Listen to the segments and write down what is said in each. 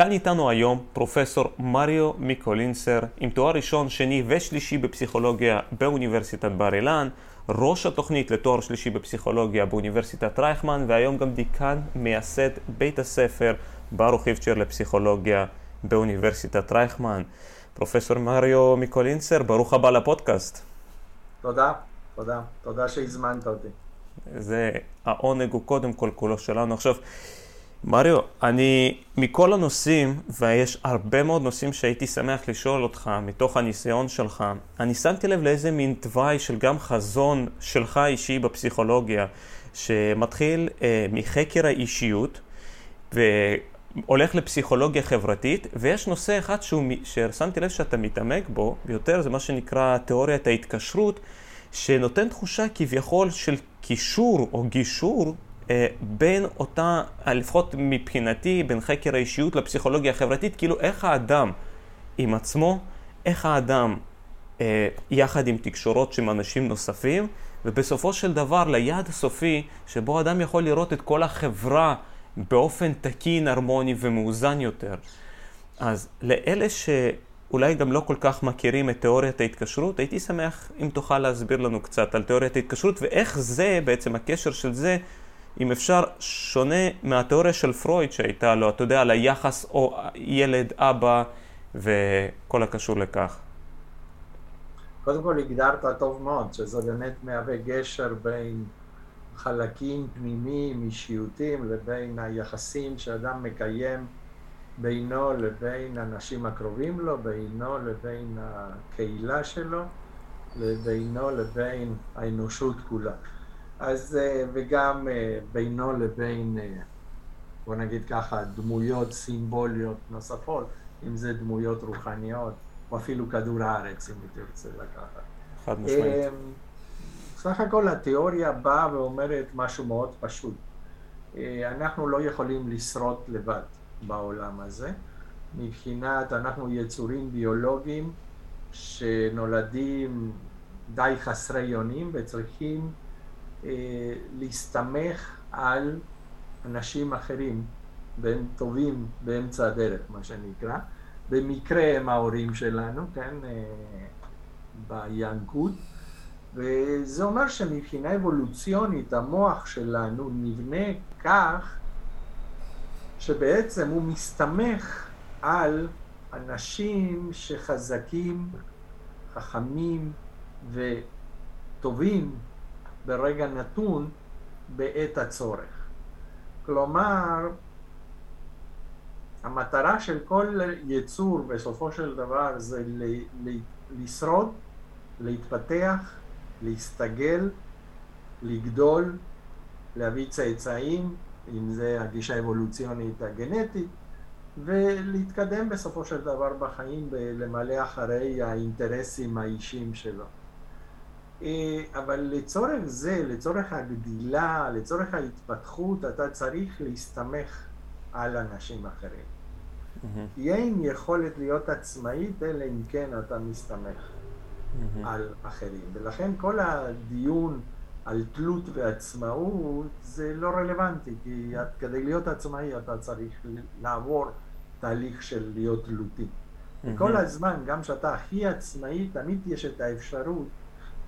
כאן איתנו היום פרופסור מריו מיקולינסר, עם תואר ראשון, שני ושלישי בפסיכולוגיה באוניברסיטת בר אילן, ראש התוכנית לתואר שלישי בפסיכולוגיה באוניברסיטת רייכמן, והיום גם דיקן מייסד בית הספר ברוך איפצ'ר לפסיכולוגיה באוניברסיטת רייכמן. פרופסור מריו מיקולינסר, ברוך הבא לפודקאסט. תודה, תודה, תודה שהזמנת אותי. זה העונג הוא קודם כל כולו שלנו. עכשיו, מריו, אני, מכל הנושאים, ויש הרבה מאוד נושאים שהייתי שמח לשאול אותך מתוך הניסיון שלך, אני שמתי לב לאיזה מין תוואי של גם חזון שלך אישי בפסיכולוגיה, שמתחיל אה, מחקר האישיות והולך לפסיכולוגיה חברתית, ויש נושא אחד שהוא, ששמתי לב שאתה מתעמק בו ביותר, זה מה שנקרא תיאוריית ההתקשרות, שנותן תחושה כביכול של קישור או גישור בין אותה, אה, לפחות מבחינתי, בין חקר האישיות לפסיכולוגיה החברתית, כאילו איך האדם עם עצמו, איך האדם אה, יחד עם תקשורות עם אנשים נוספים, ובסופו של דבר ליעד הסופי, שבו אדם יכול לראות את כל החברה באופן תקין, הרמוני ומאוזן יותר. אז לאלה שאולי גם לא כל כך מכירים את תיאוריית ההתקשרות, הייתי שמח אם תוכל להסביר לנו קצת על תיאוריית ההתקשרות ואיך זה, בעצם הקשר של זה, אם אפשר, שונה מהתיאוריה של פרויד שהייתה לו, אתה יודע, על היחס או ילד, אבא וכל הקשור לכך. קודם כל הגדרת טוב מאוד, שזה באמת מהווה גשר בין חלקים פנימיים, אישיותיים, לבין היחסים שאדם מקיים בינו לבין אנשים הקרובים לו, בינו לבין הקהילה שלו, לבינו לבין האנושות כולה. אז, אה, וגם אה, בינו לבין, אה, בוא נגיד ככה, דמויות סימבוליות נוספות, אם זה דמויות רוחניות, או אפילו כדור הארץ, אם תרצה לקחת. חד משמעית. סך הכל התיאוריה באה ואומרת משהו מאוד פשוט. אנחנו לא יכולים לשרוד לבד בעולם הזה. מבחינת, אנחנו יצורים ביולוגיים שנולדים די חסרי יונים וצריכים להסתמך על אנשים אחרים, והם טובים באמצע הדרך, מה שנקרא. במקרה הם ההורים שלנו, כן, אה, בינקות, וזה אומר שמבחינה אבולוציונית המוח שלנו נבנה כך שבעצם הוא מסתמך על אנשים שחזקים, חכמים וטובים ברגע נתון בעת הצורך. כלומר, המטרה של כל יצור בסופו של דבר זה לשרוד, להתפתח, להסתגל, לגדול, להביא צאצאים, אם זה הגישה האבולוציונית הגנטית, ולהתקדם בסופו של דבר בחיים ולמלא אחרי האינטרסים האישיים שלו. אה, אבל לצורך זה, לצורך הגדילה, לצורך ההתפתחות, אתה צריך להסתמך על אנשים אחרים. כי אין יכולת להיות עצמאית, אלא אם כן אתה מסתמך על אחרים. ולכן כל הדיון על תלות ועצמאות זה לא רלוונטי, כי כדי להיות עצמאי אתה צריך לעבור תהליך של להיות תלותי. כל הזמן, גם כשאתה הכי עצמאי, תמיד יש את האפשרות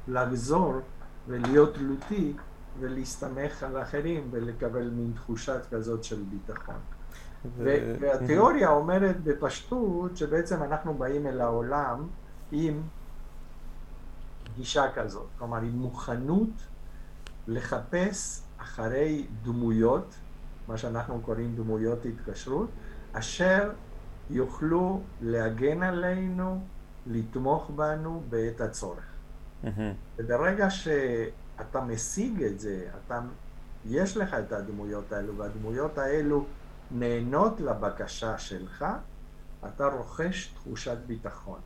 לחזור ולהיות תלותי ולהסתמך על אחרים ולקבל מין תחושת כזאת של ביטחון. ו- והתיאוריה אומרת בפשטות שבעצם אנחנו באים אל העולם עם גישה כזאת, כלומר עם מוכנות לחפש אחרי דמויות, מה שאנחנו קוראים דמויות התקשרות, אשר יוכלו להגן עלינו, לתמוך בנו בעת הצורך. וברגע שאתה משיג את זה, אתה, יש לך את הדמויות האלו, והדמויות האלו נהנות לבקשה שלך, אתה רוכש תחושת ביטחון.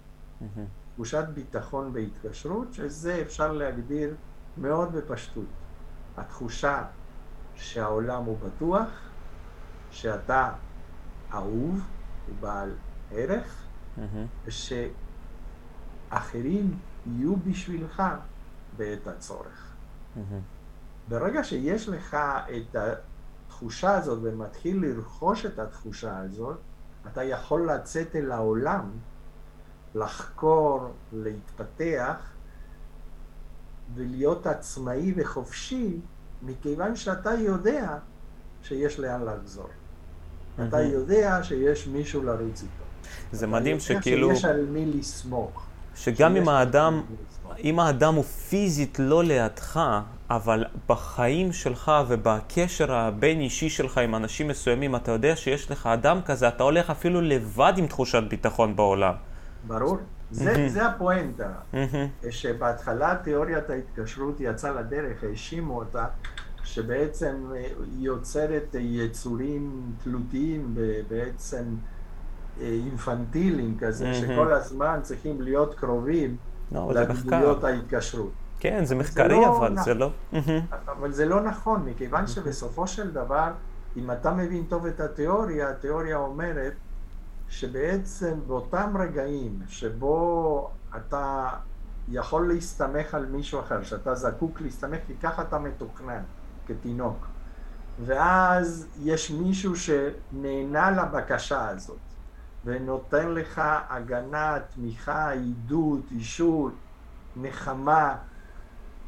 תחושת ביטחון בהתקשרות, שזה אפשר להגדיר מאוד בפשטות. התחושה שהעולם הוא בטוח, שאתה אהוב ובעל ערך, mm-hmm. ושאחרים יהיו בשבילך בעת הצורך. Mm-hmm. ברגע שיש לך את התחושה הזאת ומתחיל לרכוש את התחושה הזאת, אתה יכול לצאת אל העולם, לחקור, להתפתח ולהיות עצמאי וחופשי, מכיוון שאתה יודע שיש לאן לחזור. אתה יודע שיש מישהו לרוץ איתו. זה מדהים שכאילו... שיש על מי לסמוך. שגם אם האדם, אם האדם הוא פיזית לא לידך, אבל בחיים שלך ובקשר הבין-אישי שלך עם אנשים מסוימים, אתה יודע שיש לך אדם כזה, אתה הולך אפילו לבד עם תחושת ביטחון בעולם. ברור. זה, זה הפואנטה, שבהתחלה תיאוריית ההתקשרות יצאה לדרך, האשימו אותה, שבעצם היא יוצרת יצורים תלותיים, בעצם אה, אינפנטיליים כזה, שכל הזמן צריכים להיות קרובים לא, לדמויות ההתקשרות. כן, זה מחקרי לא אבל, נכ- זה לא... אבל זה לא נכון, מכיוון שבסופו של דבר, אם אתה מבין טוב את התיאוריה, התיאוריה אומרת שבעצם באותם רגעים שבו אתה יכול להסתמך על מישהו אחר, שאתה זקוק להסתמך, כי ככה אתה מתוכנן, כתינוק. ואז יש מישהו שנענה לבקשה הזאת, ונותן לך הגנה, תמיכה, עידוד, אישור, נחמה,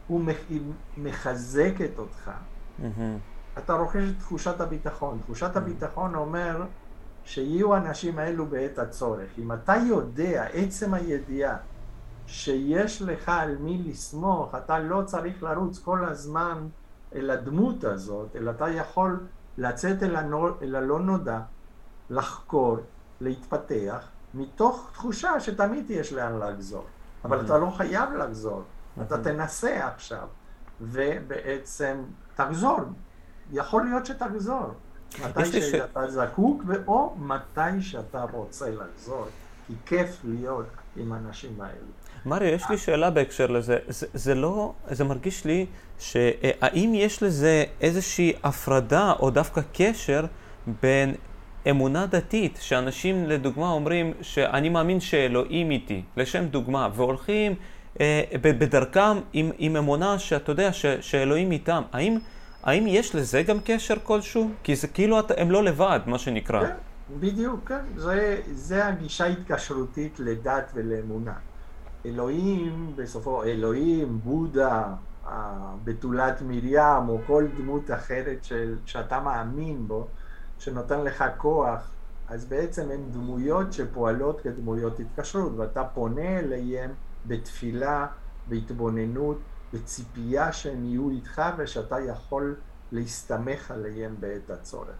הוא מח- מחזקת אותך. אתה רוכש את תחושת הביטחון. תחושת הביטחון אומר שיהיו האנשים האלו בעת הצורך. אם אתה יודע, עצם הידיעה שיש לך על מי לסמוך, אתה לא צריך לרוץ כל הזמן אל הדמות הזאת, אלא אתה יכול לצאת אל, הנור, אל הלא נודע, לחקור, להתפתח, מתוך תחושה שתמיד יש לאן לחזור. אבל אתה לא חייב לחזור, אתה תנסה עכשיו, ובעצם תחזור. יכול להיות שתחזור. מתי שאתה זקוק, או מתי שאתה רוצה לחזור. כי כיף להיות עם האנשים האלו. מריו, יש לי שאלה בהקשר לזה. זה, זה לא, זה מרגיש לי שהאם יש לזה איזושהי הפרדה או דווקא קשר בין אמונה דתית, שאנשים לדוגמה אומרים שאני מאמין שאלוהים איתי, לשם דוגמה, והולכים אה, בדרכם עם, עם אמונה שאתה יודע ש, שאלוהים איתם. האם, האם יש לזה גם קשר כלשהו? כי זה כאילו אתה, הם לא לבד, מה שנקרא. כן, בדיוק, כן. זה, זה הגישה ההתקשרותית לדת ולאמונה. אלוהים, בסופו, אלוהים, בודה, בתולת מרים, או כל דמות אחרת של, שאתה מאמין בו, שנותן לך כוח, אז בעצם הן דמויות שפועלות כדמויות התקשרות, ואתה פונה אליהן בתפילה, בהתבוננות, בציפייה שהם יהיו איתך ושאתה יכול להסתמך עליהם בעת הצורך.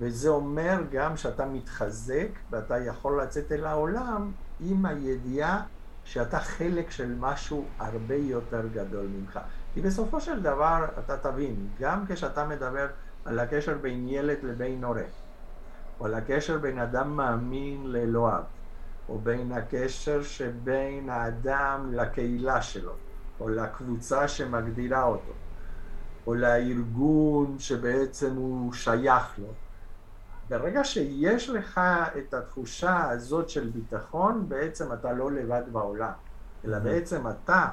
וזה אומר גם שאתה מתחזק ואתה יכול לצאת אל העולם עם הידיעה שאתה חלק של משהו הרבה יותר גדול ממך. כי בסופו של דבר, אתה תבין, גם כשאתה מדבר על הקשר בין ילד לבין הורה, או על הקשר בין אדם מאמין לאלוהיו, או בין הקשר שבין האדם לקהילה שלו, או לקבוצה שמגדירה אותו, או לארגון שבעצם הוא שייך לו. ברגע שיש לך את התחושה הזאת של ביטחון, בעצם אתה לא לבד בעולם, אלא בעצם אתה,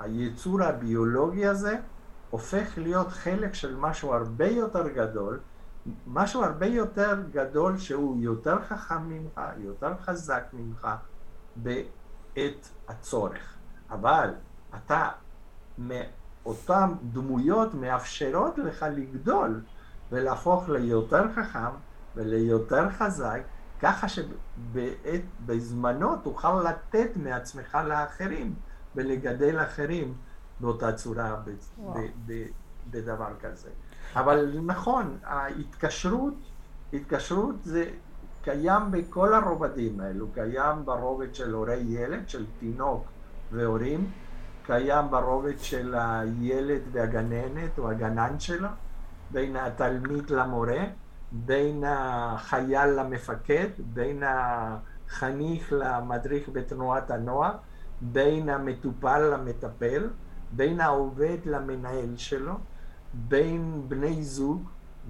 היצור הביולוגי הזה, הופך להיות חלק של משהו הרבה יותר גדול, משהו הרבה יותר גדול שהוא יותר חכם ממך, יותר חזק ממך בעת הצורך. אבל אתה, אותן דמויות מאפשרות לך לגדול ולהפוך ליותר חכם וליותר חזק, ככה שבזמנו תוכל לתת מעצמך לאחרים ולגדל אחרים באותה צורה ב- ב- ב- בדבר כזה. אבל נכון, ההתקשרות, התקשרות זה קיים בכל הרובדים האלו, קיים ברובד של הורי ילד, של תינוק והורים, קיים ברובד של הילד והגננת או הגנן שלו, בין התלמיד למורה, בין החייל למפקד, בין החניך למדריך בתנועת הנוער, בין המטופל למטפל, בין העובד למנהל שלו, בין בני זוג,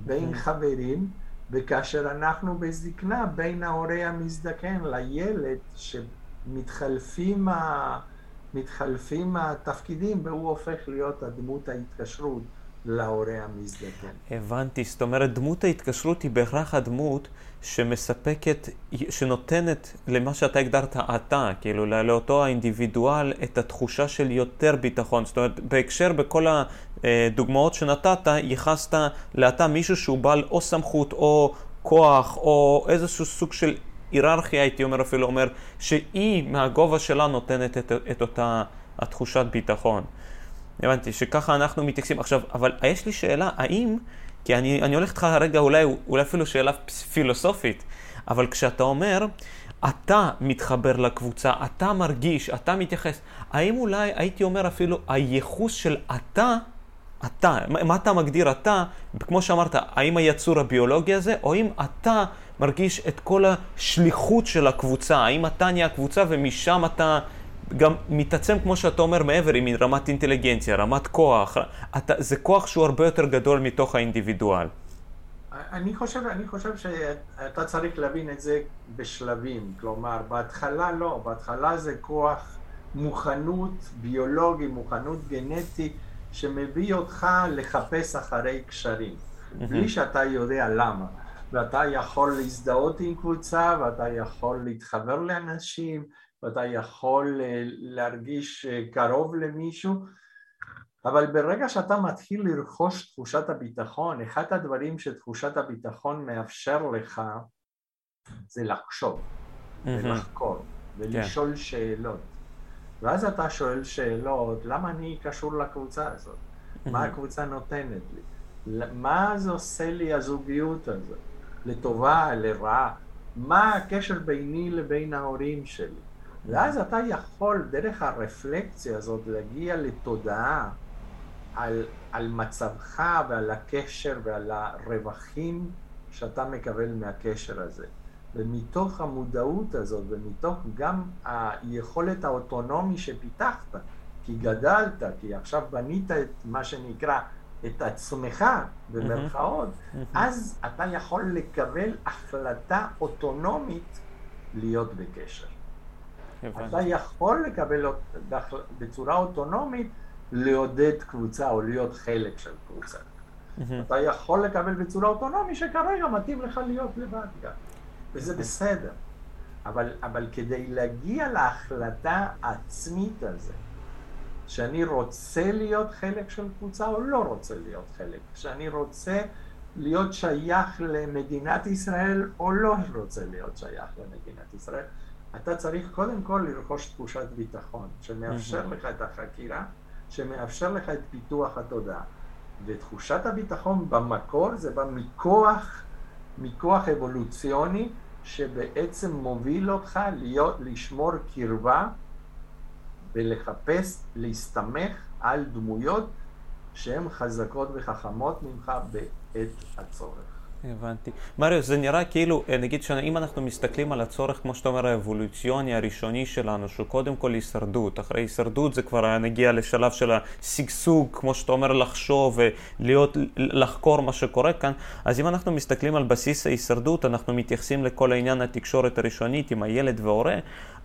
בין חברים, וכאשר אנחנו בזקנה, בין ההורה המזדקן לילד, שמתחלפים ה... מתחלפים התפקידים והוא הופך להיות הדמות ההתקשרות, להורה המזדקן. הבנתי, זאת אומרת, דמות ההתקשרות היא בהכרח הדמות שמספקת, שנותנת למה שאתה הגדרת אתה, כאילו לאותו האינדיבידואל את התחושה של יותר ביטחון. זאת אומרת, בהקשר, בכל הדוגמאות שנתת, ייחסת לאתה מישהו שהוא בעל או סמכות או כוח או איזשהו סוג של היררכיה, הייתי אומר אפילו אומר, שהיא מהגובה שלה נותנת את, את אותה התחושת ביטחון. הבנתי, שככה אנחנו מתייחסים. עכשיו, אבל יש לי שאלה, האם, כי אני, אני הולך איתך הרגע אולי, אולי אפילו שאלה פילוסופית, אבל כשאתה אומר, אתה מתחבר לקבוצה, אתה מרגיש, אתה מתייחס, האם אולי הייתי אומר אפילו הייחוס של אתה, אתה, מה אתה מגדיר אתה, כמו שאמרת, האם היצור הביולוגי הזה, או אם אתה מרגיש את כל השליחות של הקבוצה, האם אתה נהיה הקבוצה ומשם אתה גם מתעצם, כמו שאתה אומר, מעבר, עם רמת אינטליגנציה, רמת כוח. אתה, זה כוח שהוא הרבה יותר גדול מתוך האינדיבידואל. אני חושב, אני חושב שאתה צריך להבין את זה בשלבים. כלומר, בהתחלה לא, בהתחלה זה כוח מוכנות ביולוגי, מוכנות גנטית, שמביא אותך לחפש אחרי קשרים, בלי שאתה יודע למה. ואתה יכול להזדהות עם קבוצה, ואתה יכול להתחבר לאנשים, ואתה יכול אה, להרגיש אה, קרוב למישהו, אבל ברגע שאתה מתחיל לרכוש תחושת הביטחון, אחד הדברים שתחושת הביטחון מאפשר לך זה לחשוב ולחקור ולשאול כן. שאלות. ואז אתה שואל שאלות, למה אני קשור לקבוצה הזאת? מה הקבוצה נותנת לי? מה זה עושה לי הזוגיות הזאת? לטובה, לרעה? מה הקשר ביני לבין ההורים שלי? ואז אתה יכול דרך הרפלקציה הזאת להגיע לתודעה על, על מצבך ועל הקשר ועל הרווחים שאתה מקבל מהקשר הזה. ומתוך המודעות הזאת ומתוך גם היכולת האוטונומי שפיתחת, כי גדלת, כי עכשיו בנית את מה שנקרא את עצמך במרכאות, mm-hmm. אז אתה יכול לקבל החלטה אוטונומית להיות בקשר. אתה יכול לקבל בצורה אוטונומית לעודד קבוצה או להיות חלק של קבוצה. אתה יכול לקבל בצורה אוטונומית שכרגע מתאים לך להיות לבד גם, וזה בסדר. אבל, אבל כדי להגיע להחלטה העצמית הזה, שאני רוצה להיות חלק של קבוצה או לא רוצה להיות חלק, שאני רוצה להיות שייך למדינת ישראל או לא רוצה להיות שייך למדינת ישראל, אתה צריך קודם כל לרכוש תחושת ביטחון, שמאפשר לך את החקירה, שמאפשר לך את פיתוח התודעה. ותחושת הביטחון במקור זה בא מכוח, מכוח אבולוציוני, שבעצם מוביל אותך להיות, לשמור קרבה ולחפש, להסתמך על דמויות שהן חזקות וחכמות ממך בעת הצורך. הבנתי. מריו, זה נראה כאילו, אה, נגיד שאם אנחנו מסתכלים על הצורך, כמו שאתה אומר, האבולוציוני הראשוני שלנו, שהוא קודם כל הישרדות. אחרי הישרדות זה כבר נגיע לשלב של השגשוג, כמו שאתה אומר, לחשוב ולהיות, לחקור מה שקורה כאן. אז אם אנחנו מסתכלים על בסיס ההישרדות, אנחנו מתייחסים לכל העניין התקשורת הראשונית עם הילד וההורה,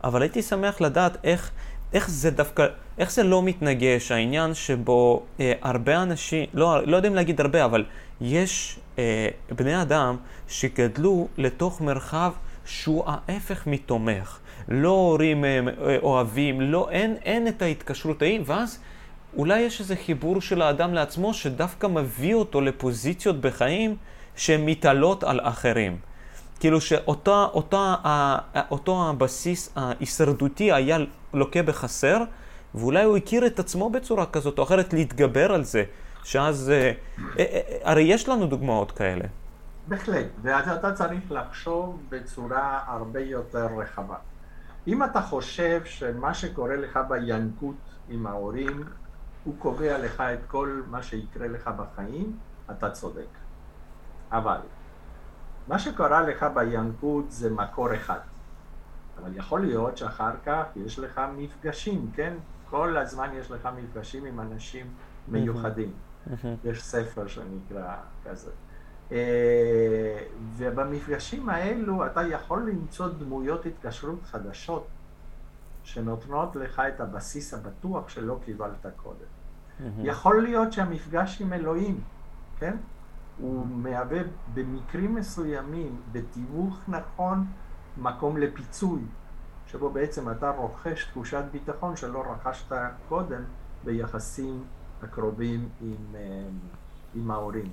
אבל הייתי שמח לדעת איך... איך זה דווקא, איך זה לא מתנגש, העניין שבו אה, הרבה אנשים, לא, לא יודעים להגיד הרבה, אבל יש אה, בני אדם שגדלו לתוך מרחב שהוא ההפך מתומך. לא הורים אה, אוהבים, לא, אין, אין את ההתקשרות ההיא, ואז אולי יש איזה חיבור של האדם לעצמו שדווקא מביא אותו לפוזיציות בחיים שהן מתעלות על אחרים. כאילו שאותו אותה, אותו הבסיס ההישרדותי היה לוקה בחסר, ואולי הוא הכיר את עצמו בצורה כזאת או אחרת להתגבר על זה. שאז, אה, אה, אה, הרי יש לנו דוגמאות כאלה. בהחלט, ואז אתה צריך לחשוב בצורה הרבה יותר רחבה. אם אתה חושב שמה שקורה לך בינקות עם ההורים, הוא קובע לך את כל מה שיקרה לך בחיים, אתה צודק. אבל מה שקרה לך בינקות זה מקור אחד. אבל יכול להיות שאחר כך יש לך מפגשים, כן? כל הזמן יש לך מפגשים עם אנשים מיוחדים. יש ספר שנקרא כזה. אה, ובמפגשים האלו אתה יכול למצוא דמויות התקשרות חדשות שנותנות לך את הבסיס הבטוח שלא קיבלת קודם. יכול להיות שהמפגש עם אלוהים, כן? הוא מהווה במקרים מסוימים, בתיווך נכון, מקום לפיצוי, שבו בעצם אתה רוכש תחושת ביטחון שלא רכשת קודם ביחסים הקרובים עם, אה, עם ההורים.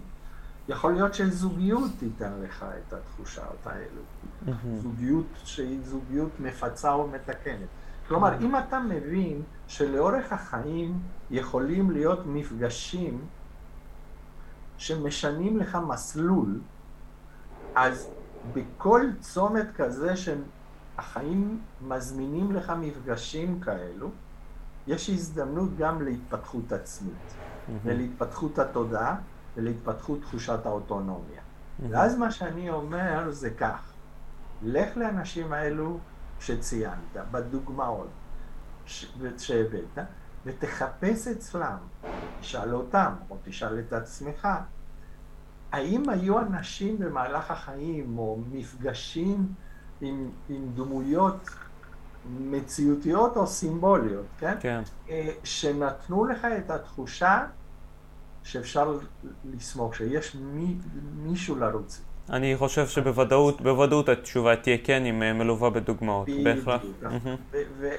יכול להיות שזוגיות תיתן לך את התחושות האלו. Mm-hmm. זוגיות שהיא זוגיות מפצה או מתקנת. כלומר, mm-hmm. אם אתה מבין שלאורך החיים יכולים להיות מפגשים שמשנים לך מסלול, אז בכל צומת כזה שהחיים מזמינים לך מפגשים כאלו, יש הזדמנות גם להתפתחות עצמית mm-hmm. ולהתפתחות התודעה ולהתפתחות תחושת האוטונומיה. Mm-hmm. ואז מה שאני אומר זה כך, לך לאנשים האלו שציינת, בדוגמאות שהבאת, ותחפש אצלם, תשאל אותם, או תשאל את עצמך, האם היו אנשים במהלך החיים, או מפגשים עם, עם דמויות מציאותיות או סימבוליות, כן? כן. אה, שנתנו לך את התחושה שאפשר לסמוך, שיש מי, מישהו לרוץ. אני חושב שבוודאות בוודאות התשובה תהיה כן, אם מלווה בדוגמאות, בהכרח.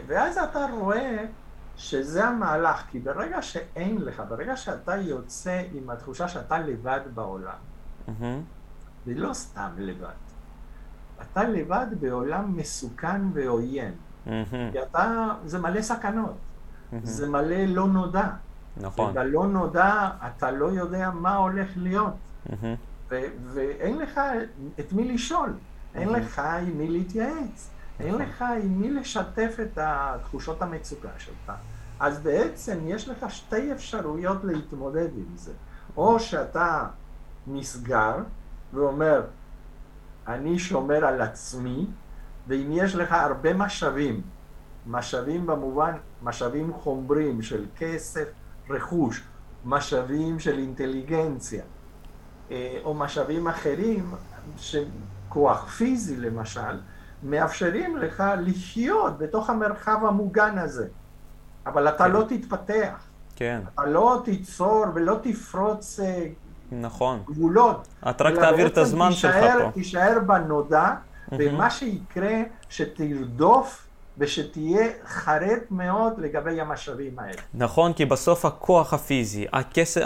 ואז אתה רואה שזה המהלך, כי ברגע שאין לך, ברגע שאתה יוצא עם התחושה שאתה לבד בעולם, זה לא סתם לבד. אתה לבד בעולם מסוכן ועוין. כי אתה, זה מלא סכנות. זה מלא לא נודע. נכון. ובלא נודע אתה לא יודע מה הולך להיות. ואין לך את מי לשאול, אין לך עם מי להתייעץ, אין נכון. לך עם מי לשתף את תחושות המצוקה שלך. אז בעצם יש לך שתי אפשרויות להתמודד עם זה. או שאתה נסגר ואומר, אני שומר על עצמי, ואם יש לך הרבה משאבים, משאבים במובן, משאבים חומרים של כסף, רכוש, משאבים של אינטליגנציה, אה, או משאבים אחרים, כוח פיזי למשל, מאפשרים לך לחיות בתוך המרחב המוגן הזה. אבל אתה כן. לא תתפתח. כן. אתה לא תיצור ולא תפרוץ אה, נכון. גבולות. אתה רק תעביר את הזמן תישאר, שלך פה. תישאר בנודע. ומה שיקרה, שתרדוף ושתהיה חרד מאוד לגבי המשאבים האלה. נכון, כי בסוף הכוח הפיזי, הכסף,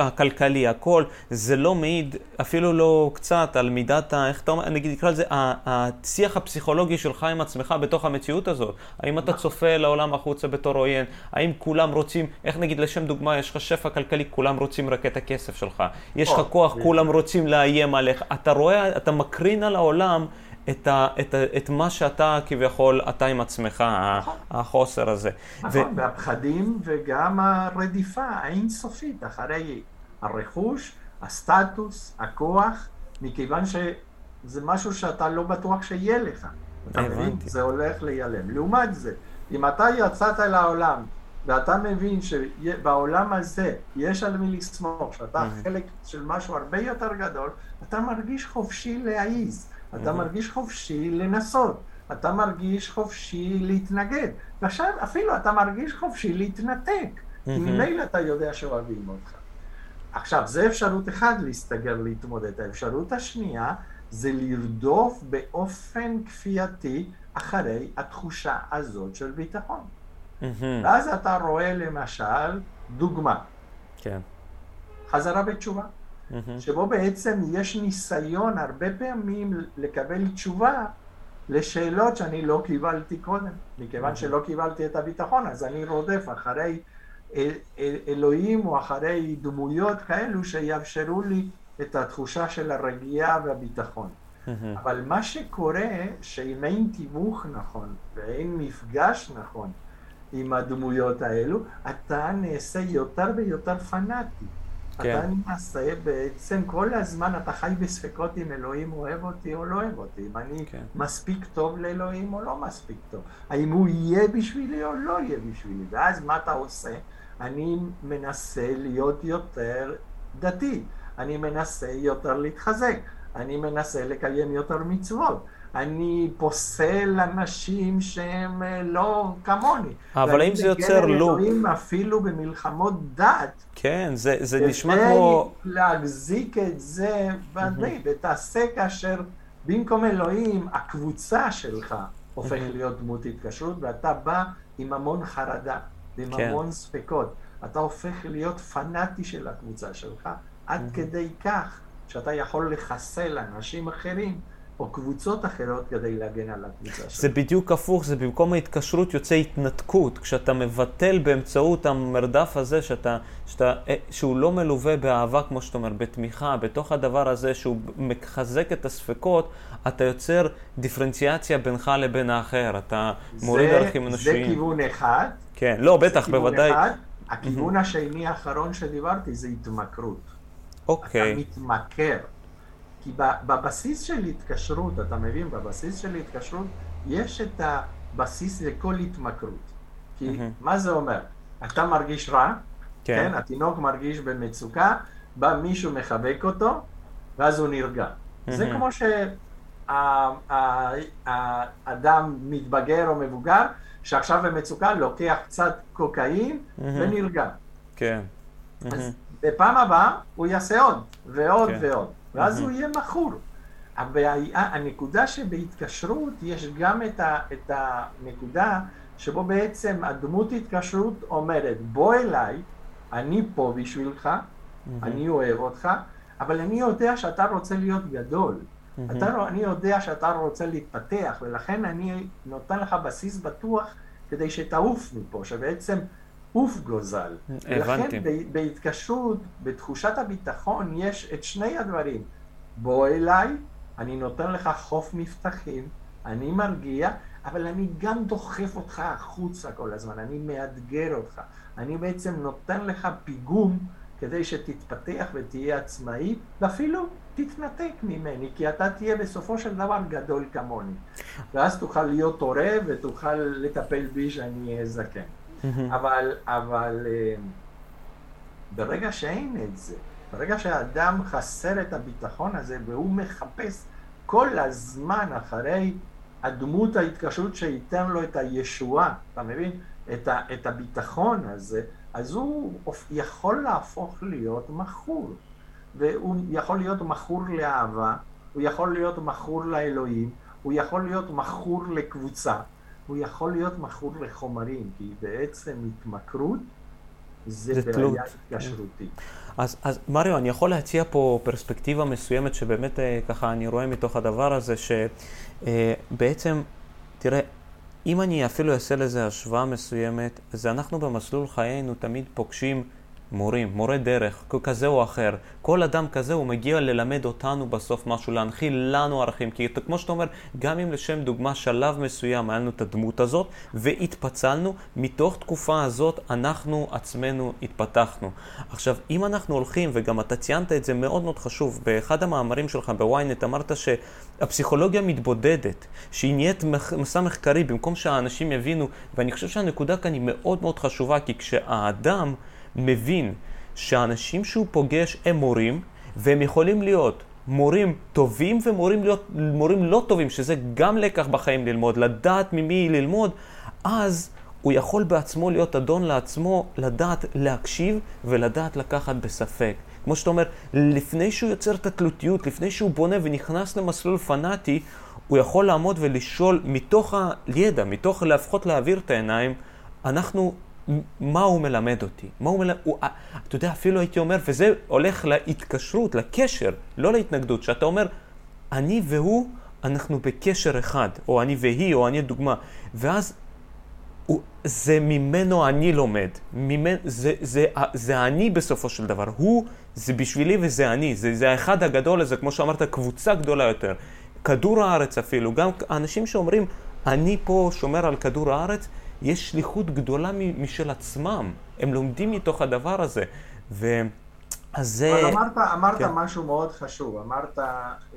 הכלכלי, הכל, זה לא מעיד אפילו לא קצת על מידת, ה, איך אתה אומר, נגיד נקרא לזה, השיח הפסיכולוגי שלך עם עצמך בתוך המציאות הזאת. האם אתה צופה לעולם החוצה בתור עוין? האם כולם רוצים, איך נגיד לשם דוגמה, יש לך שפע כלכלי, כולם רוצים רק את הכסף שלך. יש לך כוח, כולם רוצים לאיים עליך. אתה רואה, אתה מקרין על העולם. את, ה, את, ה, את מה שאתה כביכול, אתה עם עצמך, נכון. החוסר הזה. נכון, ו... והפחדים וגם הרדיפה האינסופית אחרי הרכוש, הסטטוס, הכוח, מכיוון שזה משהו שאתה לא בטוח שיהיה לך. אתה מבין? זה הולך להיעלם. לעומת זה, אם אתה יצאת לעולם ואתה מבין שבעולם הזה יש על מי לסמוך, שאתה חלק של משהו הרבה יותר גדול, אתה מרגיש חופשי להעיז. אתה מרגיש חופשי לנסות, אתה מרגיש חופשי להתנגד, ועכשיו אפילו אתה מרגיש חופשי להתנתק, כי ממילא אתה יודע שאוהבים אותך. עכשיו, זה אפשרות אחת להסתגר להתמודד. האפשרות השנייה זה לרדוף באופן כפייתי אחרי התחושה הזאת של ביטחון. ואז אתה רואה למשל דוגמה. כן. חזרה בתשובה. Mm-hmm. שבו בעצם יש ניסיון הרבה פעמים לקבל תשובה לשאלות שאני לא קיבלתי קודם. מכיוון mm-hmm. שלא קיבלתי את הביטחון, אז אני רודף אחרי אל, אל, אלוהים או אחרי דמויות כאלו שיאפשרו לי את התחושה של הרגיעה והביטחון. Mm-hmm. אבל מה שקורה, שאם אין תיווך נכון ואין מפגש נכון עם הדמויות האלו, אתה נעשה יותר ויותר פנאטי. כן. אתה למעשה בעצם כל הזמן אתה חי בספקות אם אלוהים אוהב אותי או לא אוהב אותי, אם אני כן. מספיק טוב לאלוהים או לא מספיק טוב, האם הוא יהיה בשבילי או לא יהיה בשבילי, ואז מה אתה עושה? אני מנסה להיות יותר דתי, אני מנסה יותר להתחזק, אני מנסה לקיים יותר מצוות. אני פוסל אנשים שהם אה, לא כמוני. אבל האם זה יוצר לופ? אפילו במלחמות דת. כן, זה, זה נשמע כמו... כדי להחזיק את זה בדי, ותעשה כאשר במקום אלוהים, הקבוצה שלך הופך להיות דמות התקשרות, ואתה בא עם המון חרדה, ועם כן. המון ספקות. אתה הופך להיות פנאטי של הקבוצה שלך, עד כדי כך שאתה יכול לחסל אנשים אחרים. או קבוצות אחרות כדי להגן על הקבוצה שלך. זה בדיוק הפוך, זה במקום ההתקשרות יוצא התנתקות. כשאתה מבטל באמצעות המרדף הזה, שאתה, שאתה, אה, שהוא לא מלווה באהבה, כמו שאתה אומר, בתמיכה, בתוך הדבר הזה שהוא מחזק את הספקות, אתה יוצר דיפרנציאציה בינך לבין האחר. אתה מוריד ערכים אנושיים. זה כיוון אחד. כן, לא, בטח, בוודאי. אחד. הכיוון השני האחרון שדיברתי זה התמכרות. אוקיי. אתה מתמכר. כי בבסיס של התקשרות, אתה מבין? בבסיס של התקשרות יש את הבסיס לכל התמכרות. כי mm-hmm. מה זה אומר? אתה מרגיש רע, כן. כן? התינוק מרגיש במצוקה, בא מישהו מחבק אותו, ואז הוא נרגע. Mm-hmm. זה כמו שהאדם מתבגר או מבוגר, שעכשיו במצוקה לוקח קצת קוקאין mm-hmm. ונרגע. כן. אז בפעם הבאה הוא יעשה עוד, ועוד כן. ועוד. ואז הוא יהיה מכור. הבעיה, הנקודה שבהתקשרות יש גם את, ה, את הנקודה שבו בעצם הדמות התקשרות אומרת בוא אליי, אני פה בשבילך, אני אוהב אותך, אבל אני יודע שאתה רוצה להיות גדול. אתה, אני יודע שאתה רוצה להתפתח, ולכן אני נותן לך בסיס בטוח כדי שתעוף מפה, שבעצם עוף גוזל. הבנתי. לכן בהתקשרות, בתחושת הביטחון, יש את שני הדברים. בוא אליי, אני נותן לך חוף מבטחים, אני מרגיע, אבל אני גם דוחף אותך החוצה כל הזמן, אני מאתגר אותך. אני בעצם נותן לך פיגום כדי שתתפתח ותהיה עצמאי, ואפילו תתנתק ממני, כי אתה תהיה בסופו של דבר גדול כמוני. ואז תוכל להיות הורה ותוכל לטפל בי שאני אהיה זקן. אבל, אבל אה, ברגע שאין את זה, ברגע שהאדם חסר את הביטחון הזה והוא מחפש כל הזמן אחרי הדמות ההתקשרות שייתן לו את הישועה, אתה מבין? את, ה, את הביטחון הזה, אז הוא יכול להפוך להיות מכור. והוא יכול להיות מכור לאהבה, הוא יכול להיות מכור לאלוהים, הוא יכול להיות מכור לקבוצה, הוא יכול להיות מכור לחומרים, כי בעצם התמכרות זה, זה בעיה התקשרותית. אז, אז מריו, אני יכול להציע פה פרספקטיבה מסוימת שבאמת אה, ככה אני רואה מתוך הדבר הזה, שבעצם, אה, תראה, אם אני אפילו אעשה לזה השוואה מסוימת, זה אנחנו במסלול חיינו תמיד פוגשים מורים, מורה דרך, כזה או אחר. כל אדם כזה הוא מגיע ללמד אותנו בסוף משהו, להנחיל לנו ערכים. כי כמו שאתה אומר, גם אם לשם דוגמה שלב מסוים היה לנו את הדמות הזאת והתפצלנו, מתוך תקופה הזאת אנחנו עצמנו התפתחנו. עכשיו, אם אנחנו הולכים, וגם אתה ציינת את זה מאוד מאוד חשוב, באחד המאמרים שלך בוויינט אמרת שהפסיכולוגיה מתבודדת, שהיא נהיית מסע מחקרי במקום שהאנשים יבינו, ואני חושב שהנקודה כאן היא מאוד מאוד חשובה, כי כשהאדם מבין שהאנשים שהוא פוגש הם מורים, והם יכולים להיות מורים טובים ומורים להיות, מורים לא טובים, שזה גם לקח בחיים ללמוד, לדעת ממי ללמוד, אז הוא יכול בעצמו להיות אדון לעצמו, לדעת להקשיב ולדעת לקחת בספק. כמו שאתה אומר, לפני שהוא יוצר את התלותיות, לפני שהוא בונה ונכנס למסלול פנאטי, הוא יכול לעמוד ולשאול מתוך הידע, מתוך לפחות להעביר את העיניים, אנחנו מה הוא מלמד אותי? מה הוא מלמד... הוא, אתה יודע, אפילו הייתי אומר, וזה הולך להתקשרות, לקשר, לא להתנגדות, שאתה אומר, אני והוא, אנחנו בקשר אחד, או אני והיא, או אני דוגמה, ואז הוא, זה ממנו אני לומד, ממנ, זה, זה, זה, זה אני בסופו של דבר, הוא זה בשבילי וזה אני, זה, זה האחד הגדול הזה, כמו שאמרת, קבוצה גדולה יותר, כדור הארץ אפילו, גם אנשים שאומרים, אני פה שומר על כדור הארץ, יש שליחות גדולה משל עצמם, הם לומדים מתוך הדבר הזה. ו... אז זה... אבל אמרת, אמרת כן. משהו מאוד חשוב, אמרת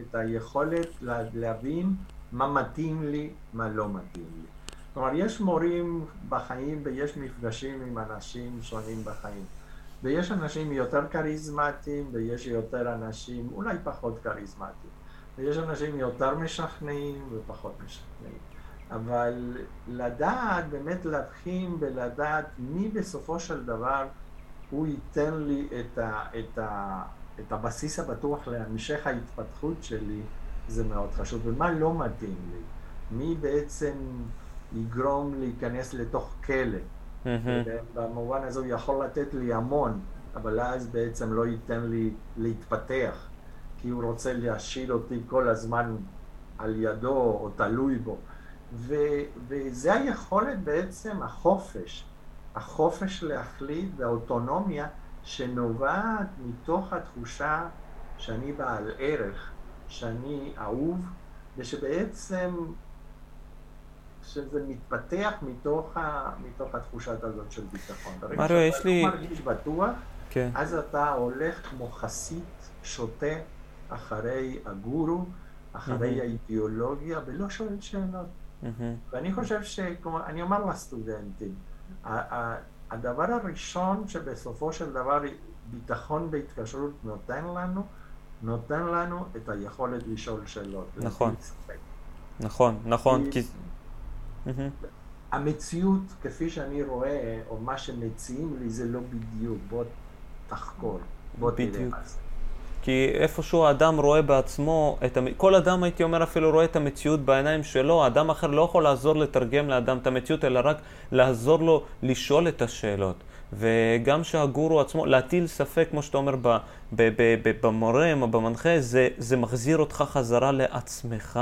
את היכולת להבין מה מתאים לי, מה לא מתאים לי. כלומר, יש מורים בחיים ויש מפגשים עם אנשים שונים בחיים. ויש אנשים יותר כריזמטיים ויש יותר אנשים אולי פחות כריזמטיים. ויש אנשים יותר משכנעים ופחות משכנעים. אבל לדעת, באמת להבחין ולדעת מי בסופו של דבר הוא ייתן לי את, ה, את, ה, את הבסיס הבטוח להמשך ההתפתחות שלי, זה מאוד חשוב. ומה לא מתאים לי? מי בעצם יגרום להיכנס לתוך כלא? Mm-hmm. במובן הזה הוא יכול לתת לי המון, אבל אז בעצם לא ייתן לי להתפתח, כי הוא רוצה להשאיר אותי כל הזמן על ידו או תלוי בו. ו, וזה היכולת בעצם, החופש, החופש להחליט והאוטונומיה שנובעת מתוך התחושה שאני בעל ערך, שאני אהוב, ושבעצם שזה מתפתח מתוך, ה, מתוך התחושת הזאת של ביטחון. מריו, יש לי... ברגע שאתה מרגיש בטוח, כן. אז אתה הולך כמו חסיד שוטה אחרי הגורו, אחרי mm-hmm. האידיאולוגיה, ולא שואל שאלות. Mm-hmm. ואני חושב ש... אני אומר לסטודנטים, הדבר הראשון שבסופו של דבר ביטחון בהתקשרות נותן לנו, נותן לנו את היכולת לשאול שאלות. נכון. נכון, נכון. כי... המציאות, כפי שאני רואה, או מה שמציעים לי, זה לא בדיוק. בוא תחקור, בוא תראה מה זה. כי איפשהו האדם רואה בעצמו, את המ... כל אדם הייתי אומר אפילו רואה את המציאות בעיניים שלו, אדם אחר לא יכול לעזור לתרגם לאדם את המציאות, אלא רק לעזור לו לשאול את השאלות. וגם שהגורו עצמו, להטיל ספק, כמו שאתה אומר, ב, ב, ב, ב, במורה או במנחה, זה, זה מחזיר אותך חזרה לעצמך,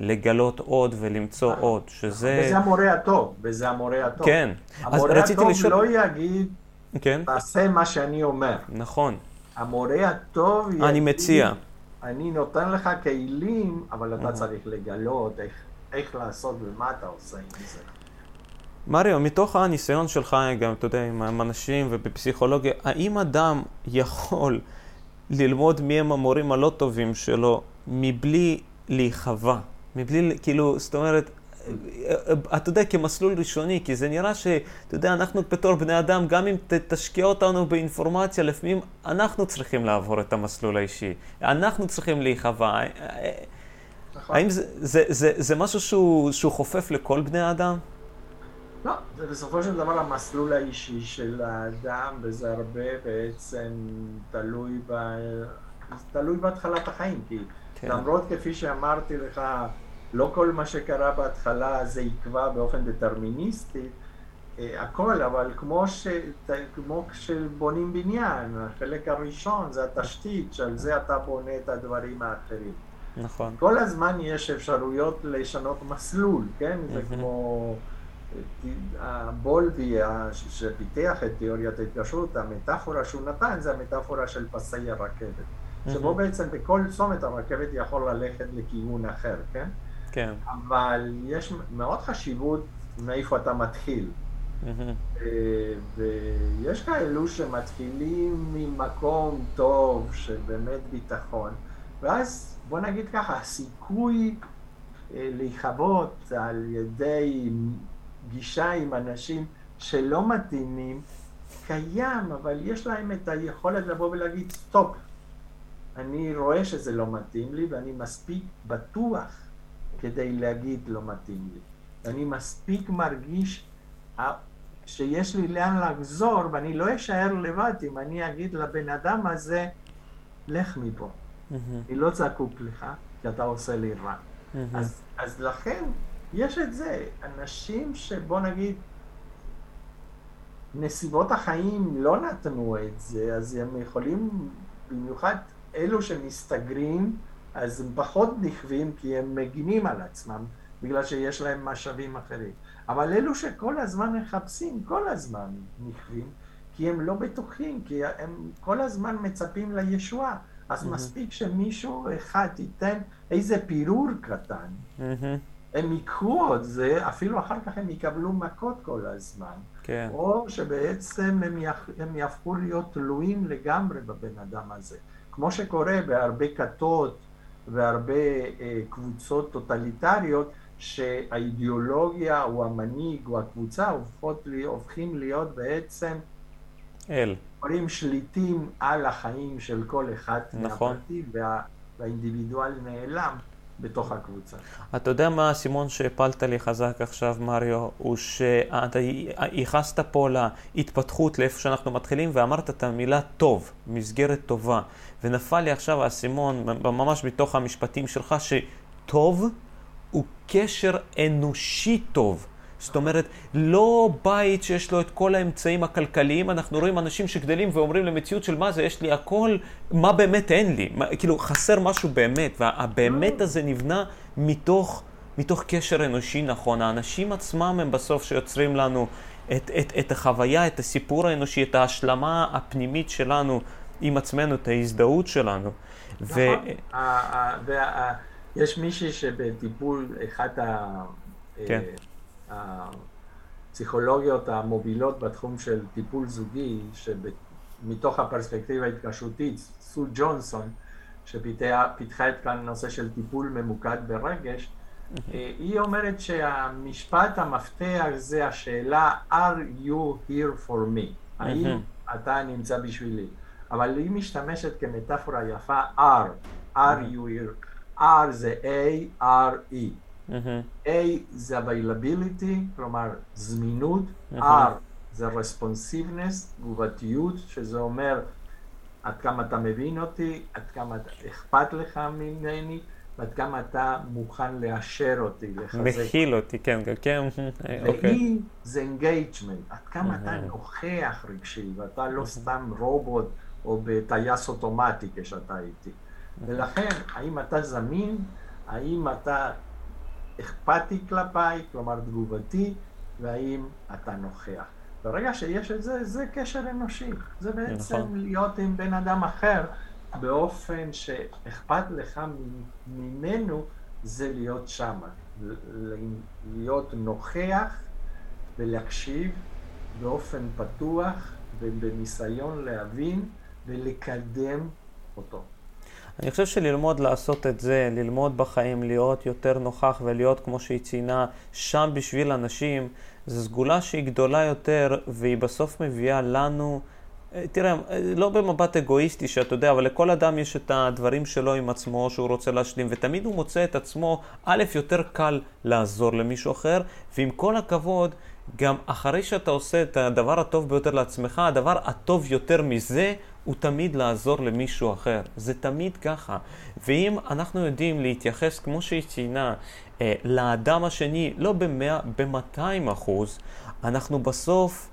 לגלות עוד ולמצוא עוד, שזה... וזה המורה הטוב, וזה המורה הטוב. כן. המורה הטוב לשאול... לא יגיד, כן? תעשה מה שאני אומר. נכון. המורה הטוב יגיד, אני מציע. אני נותן לך כלים, אבל אתה צריך לגלות איך, איך לעשות ומה אתה עושה עם זה. מריו, מתוך הניסיון שלך גם, אתה יודע, עם אנשים ובפסיכולוגיה, האם אדם יכול ללמוד מי הם המורים הלא טובים שלו מבלי להיכווה? מבלי, כאילו, זאת אומרת, אתה יודע, כמסלול ראשוני, כי זה נראה שאתה יודע, אנחנו בתור בני אדם, גם אם תשקיע אותנו באינפורמציה, לפעמים אנחנו צריכים לעבור את המסלול האישי. אנחנו צריכים להיכווה. נכון. האם זה, זה, זה, זה משהו שהוא, שהוא חופף לכל בני האדם? לא, זה בסופו של דבר המסלול האישי של האדם, וזה הרבה בעצם תלוי, ב... תלוי בהתחלת החיים, כי כן. למרות כפי שאמרתי לך, לא כל מה שקרה בהתחלה זה יקבע באופן דטרמיניסטי, אה, הכל, אבל כמו, ש... כמו כשבונים בניין, החלק הראשון זה התשתית, שעל זה אתה בונה את הדברים האחרים. נכון. כל הזמן יש אפשרויות לשנות מסלול, כן? זה כמו בולבי שפיתח את תיאוריית ההתקשרות, המטאפורה שהוא נתן זה המטאפורה של פסי הרכבת. שבו בעצם בכל צומת הרכבת יכול ללכת לכיוון אחר, כן? כן. אבל יש מאוד חשיבות מאיפה אתה מתחיל. אה, ויש כאלו שמתחילים ממקום טוב של באמת ביטחון, ואז בוא נגיד ככה, הסיכוי אה, להיכבות על ידי גישה עם אנשים שלא מתאימים קיים, אבל יש להם את היכולת לבוא ולהגיד סטופ, אני רואה שזה לא מתאים לי ואני מספיק בטוח כדי להגיד לא מתאים לי. אני מספיק מרגיש שיש לי לאן לחזור ואני לא אשאר לבד אם אני אגיד לבן אדם הזה, לך מפה. Mm-hmm. אני לא זקוק לך, כי אתה עושה לי רע. Mm-hmm. אז, אז לכן יש את זה. אנשים שבוא נגיד, נסיבות החיים לא נתנו את זה, אז הם יכולים, במיוחד אלו שמסתגרים, אז הם פחות נכווים כי הם מגינים על עצמם, בגלל שיש להם משאבים אחרים. אבל אלו שכל הזמן מחפשים, כל הזמן נכווים, כי הם לא בטוחים, כי הם כל הזמן מצפים לישועה. אז mm-hmm. מספיק שמישהו אחד ייתן איזה פירור קטן, mm-hmm. הם ייקחו את זה, אפילו אחר כך הם יקבלו מכות כל הזמן. כן. או שבעצם הם, יח, הם יהפכו להיות תלויים לגמרי בבן אדם הזה. כמו שקורה בהרבה כתות והרבה אה, קבוצות טוטליטריות, שהאידיאולוגיה או המנהיג או הקבוצה הופכות, הופכים להיות בעצם אל. דברים שליטים על החיים של כל אחד נכון. מהפרטים, וה, והאינדיבידואל נעלם בתוך הקבוצה. אתה יודע מה האסימון שהפלת לי חזק עכשיו, מריו? הוא שאתה ייחסת פה להתפתחות, לאיפה שאנחנו מתחילים, ואמרת את המילה טוב, מסגרת טובה. ונפל לי עכשיו האסימון, ממש מתוך המשפטים שלך, שטוב הוא קשר אנושי טוב. זאת אומרת, לא בית שיש לו את כל האמצעים הכלכליים, אנחנו רואים אנשים שגדלים ואומרים למציאות של מה זה, יש לי הכל, מה באמת אין לי, מה, כאילו חסר משהו באמת, והבאמת הזה נבנה מתוך, מתוך קשר אנושי נכון. האנשים עצמם הם בסוף שיוצרים לנו את, את, את החוויה, את הסיפור האנושי, את ההשלמה הפנימית שלנו עם עצמנו, את ההזדהות שלנו. נכון, ו... יש מישהי שבטיפול, אחת. כן. הפסיכולוגיות המובילות בתחום של טיפול זוגי, שמתוך הפרספקטיבה ההתקשרותית, סו ג'ונסון, שפיתחה את כאן נושא של טיפול ממוקד ברגש, היא אומרת שהמשפט המפתח זה השאלה are you here for me? האם אתה נמצא בשבילי? אבל היא משתמשת כמטאפורה יפה are, are you here? R זה A, R, E. Mm-hmm. A זה availability, כלומר זמינות, mm-hmm. R זה responsiveness, תגובתיות, שזה אומר עד כמה אתה מבין אותי, עד כמה אכפת לך ממני, ועד כמה אתה מוכן לאשר אותי, לחזק. מכיל אותי, כן, כן, אוקיי. ו-E זה engagement, עד כמה mm-hmm. אתה נוכח רגשי, ואתה לא mm-hmm. סתם רובוט או בטייס אוטומטי כשאתה איתי. ולכן, האם אתה זמין, האם אתה אכפתי כלפיי, כלומר תגובתי, והאם אתה נוכח. ברגע שיש את זה, זה קשר אנושי. זה בעצם נכון. להיות עם בן אדם אחר באופן שאכפת לך ממנו, זה להיות שם. להיות נוכח ולהקשיב באופן פתוח ובניסיון להבין ולקדם אותו. אני חושב שללמוד לעשות את זה, ללמוד בחיים, להיות יותר נוכח ולהיות, כמו שהיא ציינה, שם בשביל אנשים, זו סגולה שהיא גדולה יותר, והיא בסוף מביאה לנו, אה, תראה, אה, לא במבט אגואיסטי, שאתה יודע, אבל לכל אדם יש את הדברים שלו עם עצמו שהוא רוצה להשלים, ותמיד הוא מוצא את עצמו, א', יותר קל לעזור למישהו אחר, ועם כל הכבוד, גם אחרי שאתה עושה את הדבר הטוב ביותר לעצמך, הדבר הטוב יותר מזה הוא תמיד לעזור למישהו אחר. זה תמיד ככה. ואם אנחנו יודעים להתייחס, כמו שהיא ציינה, אה, לאדם השני, לא ב-100, ב-200 אחוז, אנחנו בסוף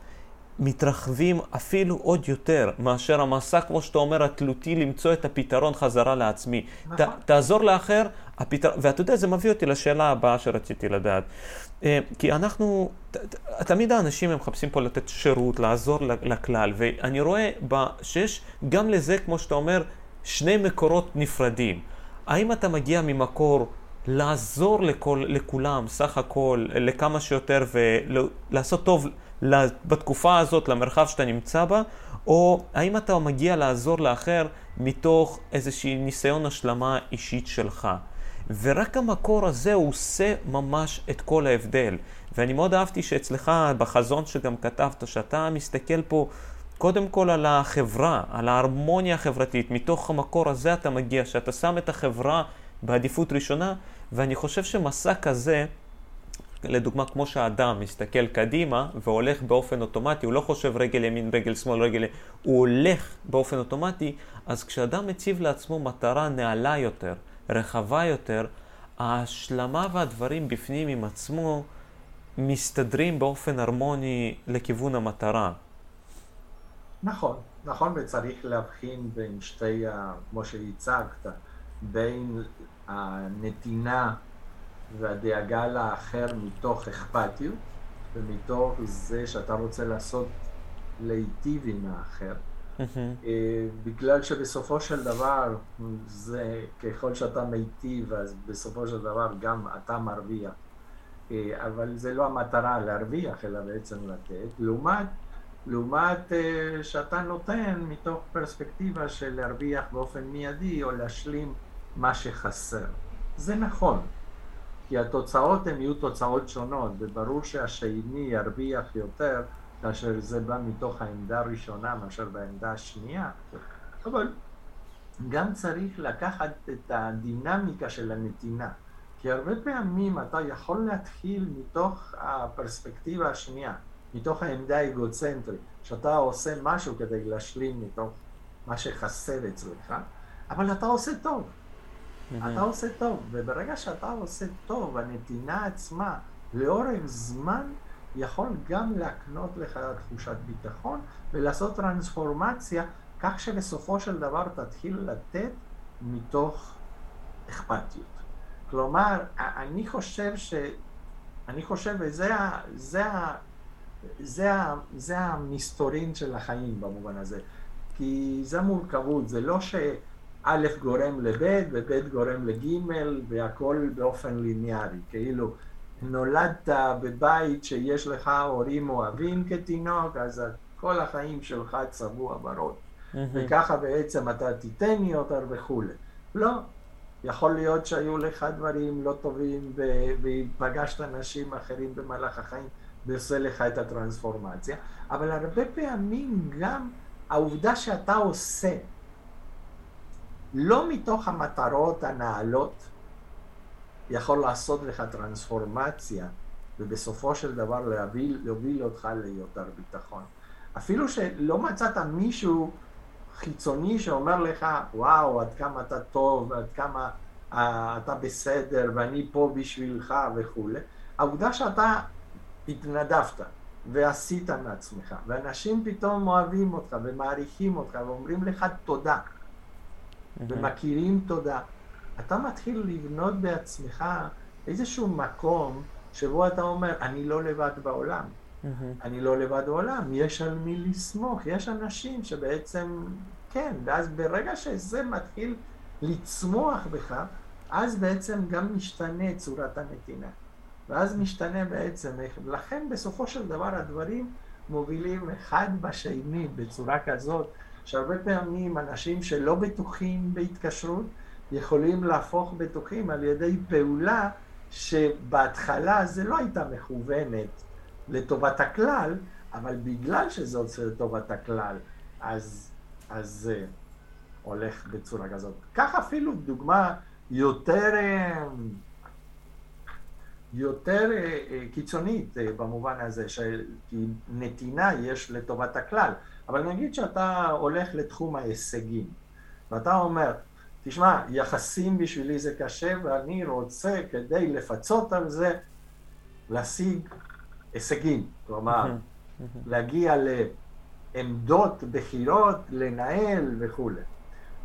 מתרחבים אפילו עוד יותר מאשר המסע, כמו שאתה אומר, התלותי למצוא את הפתרון חזרה לעצמי. נכון. ת, תעזור לאחר, הפתר... ואתה יודע, זה מביא אותי לשאלה הבאה שרציתי לדעת. אה, כי אנחנו, תמיד האנשים הם מחפשים פה לתת שירות, לעזור לכלל, ואני רואה שיש גם לזה, כמו שאתה אומר, שני מקורות נפרדים. האם אתה מגיע ממקור לעזור לכל, לכולם, סך הכל, לכמה שיותר, ולעשות טוב בתקופה הזאת, למרחב שאתה נמצא בה, או האם אתה מגיע לעזור לאחר מתוך איזשהי ניסיון השלמה אישית שלך. ורק המקור הזה הוא עושה ממש את כל ההבדל. ואני מאוד אהבתי שאצלך, בחזון שגם כתבת, שאתה מסתכל פה קודם כל על החברה, על ההרמוניה החברתית, מתוך המקור הזה אתה מגיע, שאתה שם את החברה בעדיפות ראשונה, ואני חושב שמסע כזה, לדוגמה, כמו שהאדם מסתכל קדימה והולך באופן אוטומטי, הוא לא חושב רגל ימין, רגל שמאל, רגל... הוא הולך באופן אוטומטי, אז כשאדם מציב לעצמו מטרה נעלה יותר, רחבה יותר, ההשלמה והדברים בפנים עם עצמו מסתדרים באופן הרמוני לכיוון המטרה. נכון, נכון, וצריך להבחין בין שתי, כמו שהצגת, בין הנתינה והדאגה לאחר מתוך אכפתיות ומתוך זה שאתה רוצה לעשות להיטיב עם האחר. Mm-hmm. בגלל שבסופו של דבר, זה ככל שאתה מיטיב, אז בסופו של דבר גם אתה מרוויח. אה, אבל זה לא המטרה להרוויח, אלא בעצם לתת. לעומת, לעומת אה, שאתה נותן מתוך פרספקטיבה של להרוויח באופן מיידי או להשלים מה שחסר. זה נכון, כי התוצאות הן יהיו תוצאות שונות, וברור שהשני ירוויח יותר כאשר זה בא מתוך העמדה הראשונה מאשר בעמדה השנייה, אבל גם צריך לקחת את הדינמיקה של הנתינה. כי הרבה פעמים אתה יכול להתחיל מתוך הפרספקטיבה השנייה, מתוך העמדה האגוצנטרית, שאתה עושה משהו כדי להשלים מתוך מה שחסר אצלך, אבל אתה עושה טוב. Mm-hmm. אתה עושה טוב, וברגע שאתה עושה טוב, הנתינה עצמה לאורך זמן יכול גם להקנות לך תחושת ביטחון ולעשות טרנספורמציה כך שבסופו של דבר תתחיל לתת מתוך אכפתיות. כלומר, אני חושב ש... אני חושב, וזה. זה. זה, ה, זה המסתורין של החיים במובן הזה. כי זה מורכבות, זה לא שא' גורם לב' וב' גורם לג' והכל באופן ליניארי. כאילו, נולדת בבית שיש לך הורים אוהבים כתינוק, אז כל החיים שלך צבוע בראש. וככה בעצם אתה תיתן יותר וכולי. לא, יכול להיות שהיו לך דברים לא טובים ופגשת אנשים אחרים במהלך החיים ועושה לך את הטרנספורמציה, אבל הרבה פעמים גם העובדה שאתה עושה לא מתוך המטרות הנעלות יכול לעשות לך טרנספורמציה ובסופו של דבר להוביל, להוביל אותך ליותר ביטחון. אפילו שלא מצאת מישהו חיצוני שאומר לך, וואו, עד כמה אתה טוב, עד כמה uh, אתה בסדר, ואני פה בשבילך וכולי. העובדה שאתה התנדבת ועשית מעצמך, ואנשים פתאום אוהבים אותך ומעריכים אותך ואומרים לך תודה, ומכירים תודה, אתה מתחיל לבנות בעצמך איזשהו מקום שבו אתה אומר, אני לא לבד בעולם. Mm-hmm. אני לא לבד בעולם, יש על מי לסמוך, יש אנשים שבעצם, כן, ואז ברגע שזה מתחיל לצמוח בך, אז בעצם גם משתנה צורת הנתינה. ואז משתנה בעצם, לכן בסופו של דבר הדברים מובילים אחד בשני בצורה כזאת, שהרבה פעמים אנשים שלא בטוחים בהתקשרות, יכולים להפוך בטוחים על ידי פעולה שבהתחלה זה לא הייתה מכוונת לטובת הכלל, אבל בגלל שזאת לטובת הכלל, אז, אז זה הולך בצורה כזאת. קח אפילו דוגמה יותר, יותר אה, קיצונית אה, במובן הזה, כי נתינה יש לטובת הכלל, אבל נגיד שאתה הולך לתחום ההישגים, ואתה אומר, תשמע, יחסים בשבילי זה קשה ואני רוצה כדי לפצות על זה להשיג הישגים, כלומר, להגיע לעמדות בכירות, לנהל וכולי.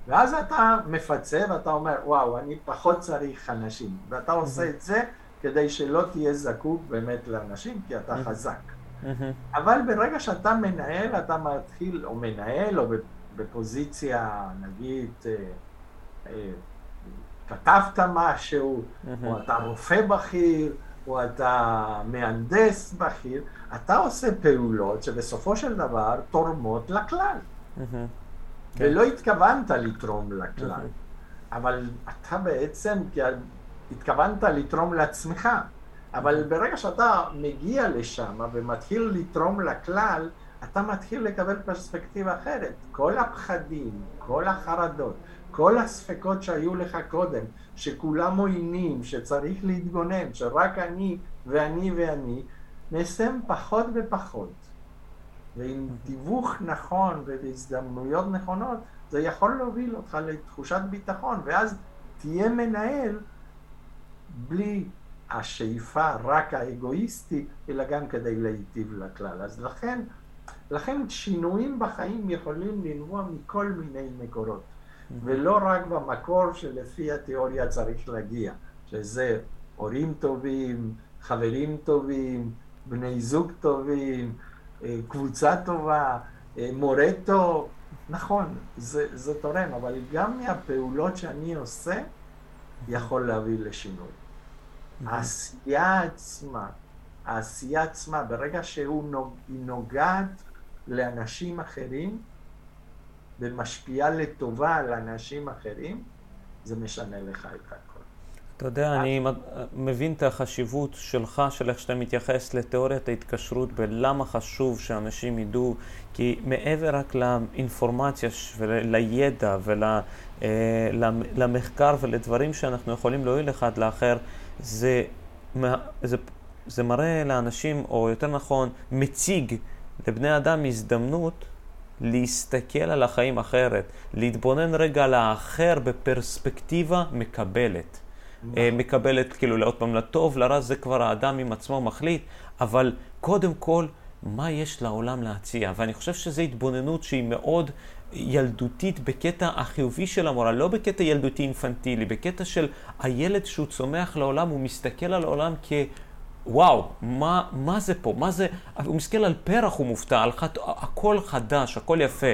ואז אתה מפצה ואתה אומר, וואו, אני פחות צריך אנשים, ואתה עושה את זה כדי שלא תהיה זקוק באמת לאנשים, כי אתה חזק. אבל ברגע שאתה מנהל, אתה מתחיל, או מנהל, או בפוזיציה, נגיד, אה, כתבת משהו, או אתה רופא בכיר, או אתה מהנדס בכיר, אתה עושה פעולות שבסופו של דבר תורמות לכלל. כן. ולא התכוונת לתרום לכלל, אבל אתה בעצם התכוונת לתרום לעצמך. אבל ברגע שאתה מגיע לשם ומתחיל לתרום לכלל, אתה מתחיל לקבל פרספקטיבה אחרת. כל הפחדים, כל החרדות, כל הספקות שהיו לך קודם, שכולם עוינים, שצריך להתגונן, שרק אני ואני ואני, נסם פחות ופחות. ועם תיווך נכון ובהזדמנויות נכונות, זה יכול להוביל אותך לתחושת ביטחון, ואז תהיה מנהל בלי השאיפה רק האגואיסטי, אלא גם כדי להיטיב לכלל. אז לכן, לכן שינויים בחיים יכולים לנבוע מכל מיני מקורות. ולא רק במקור שלפי התיאוריה צריך להגיע, שזה הורים טובים, חברים טובים, בני זוג טובים, אה, קבוצה טובה, אה, מורה טוב, נכון, זה, זה תורם, אבל גם מהפעולות שאני עושה יכול להביא לשינוי. העשייה עצמה, העשייה עצמה, ברגע שהיא נוגעת לאנשים אחרים, ומשפיעה לטובה על אנשים אחרים, זה משנה לך את הכל. אתה יודע, אני מבין את החשיבות שלך, של איך שאתה מתייחס לתיאוריית ההתקשרות ולמה חשוב שאנשים ידעו, כי מעבר רק לאינפורמציה ולידע ולמחקר אה, ולדברים שאנחנו יכולים להועיל אחד לאחר, זה, זה, זה מראה לאנשים, או יותר נכון, מציג לבני אדם הזדמנות להסתכל על החיים אחרת, להתבונן רגע על האחר בפרספקטיבה מקבלת. אה, מקבלת כאילו עוד פעם לטוב, לרע, זה כבר האדם עם עצמו מחליט, אבל קודם כל, מה יש לעולם להציע? ואני חושב שזו התבוננות שהיא מאוד ילדותית בקטע החיובי של המורה, לא בקטע ילדותי אינפנטילי, בקטע של הילד שהוא צומח לעולם, הוא מסתכל על העולם כ... וואו, מה, מה זה פה? מה זה? הוא מסתכל על פרח, הוא מופתע, על חד... הכל חדש, הכל יפה.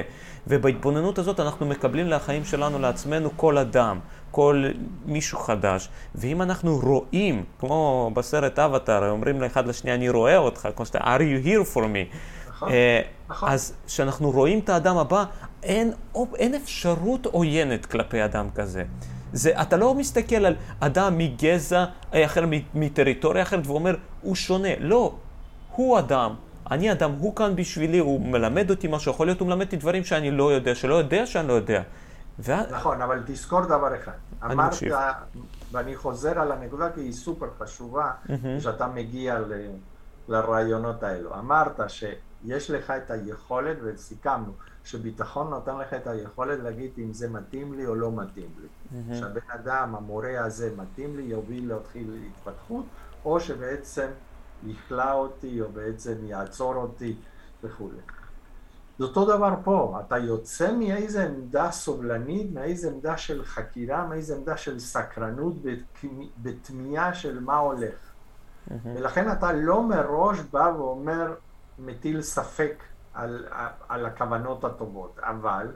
ובהתבוננות הזאת אנחנו מקבלים לחיים שלנו, לעצמנו, כל אדם, כל מישהו חדש. ואם אנחנו רואים, כמו בסרט אבטאר, אומרים לאחד לשני, אני רואה אותך, כמו שאתה, are you here for me? נכון, אה, נכון. אז כשאנחנו רואים את האדם הבא, אין, אין אפשרות עוינת כלפי אדם כזה. זה, אתה לא מסתכל על אדם מגזע אחר, מטריטוריה אחרת, ואומר, הוא שונה. לא, הוא אדם, אני אדם, הוא כאן בשבילי, הוא מלמד אותי משהו, יכול להיות הוא מלמד אותי דברים שאני לא יודע, שלא יודע שאני לא יודע. וה... נכון, אבל תזכור דבר אחד. אמרת, מקשיב. ואני חוזר על הנקודה כי היא סופר חשובה, mm-hmm. שאתה מגיע ל, לרעיונות האלו. אמרת שיש לך את היכולת, וסיכמנו, שביטחון נותן לך את היכולת להגיד אם זה מתאים לי או לא מתאים לי. Mm-hmm. שהבן אדם, המורה הזה מתאים לי, יוביל אותי להתפתחות, או שבעצם יכלא אותי, או בעצם יעצור אותי וכולי. זה אותו דבר פה, אתה יוצא מאיזה עמדה סובלנית, מאיזה עמדה של חקירה, מאיזה עמדה של סקרנות, בתמיהה של מה הולך. Mm-hmm. ולכן אתה לא מראש בא ואומר, מטיל ספק על, על הכוונות הטובות, אבל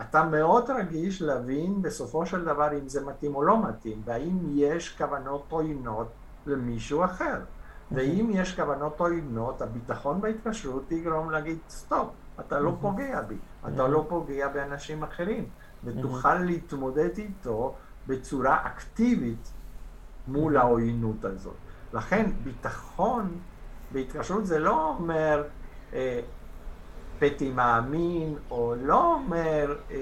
אתה מאוד רגיש להבין בסופו של דבר אם זה מתאים או לא מתאים, והאם יש כוונות עוינות למישהו אחר. ואם יש כוונות עוינות, הביטחון בהתקשרות יגרום להגיד, סטופ, אתה לא פוגע בי, אתה לא פוגע באנשים אחרים, ותוכל להתמודד איתו בצורה אקטיבית מול העוינות הזאת. לכן ביטחון בהתקשרות זה לא אומר פתי מאמין, או לא אומר אה,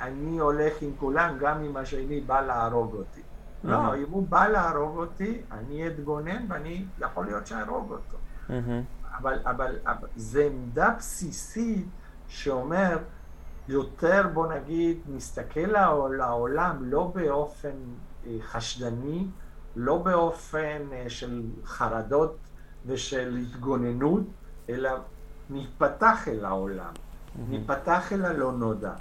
אני הולך עם כולם גם אם השני בא להרוג אותי. Mm-hmm. לא, אם הוא בא להרוג אותי, אני אתגונן ואני יכול להיות שאהרוג אותו. Mm-hmm. אבל, אבל, אבל זה עמדה בסיסית שאומר יותר, בוא נגיד, מסתכל לעולם לא באופן אה, חשדני, לא באופן אה, של חרדות ושל התגוננות, אלא ניפתח אל העולם. ניפתח אל הלא נודע,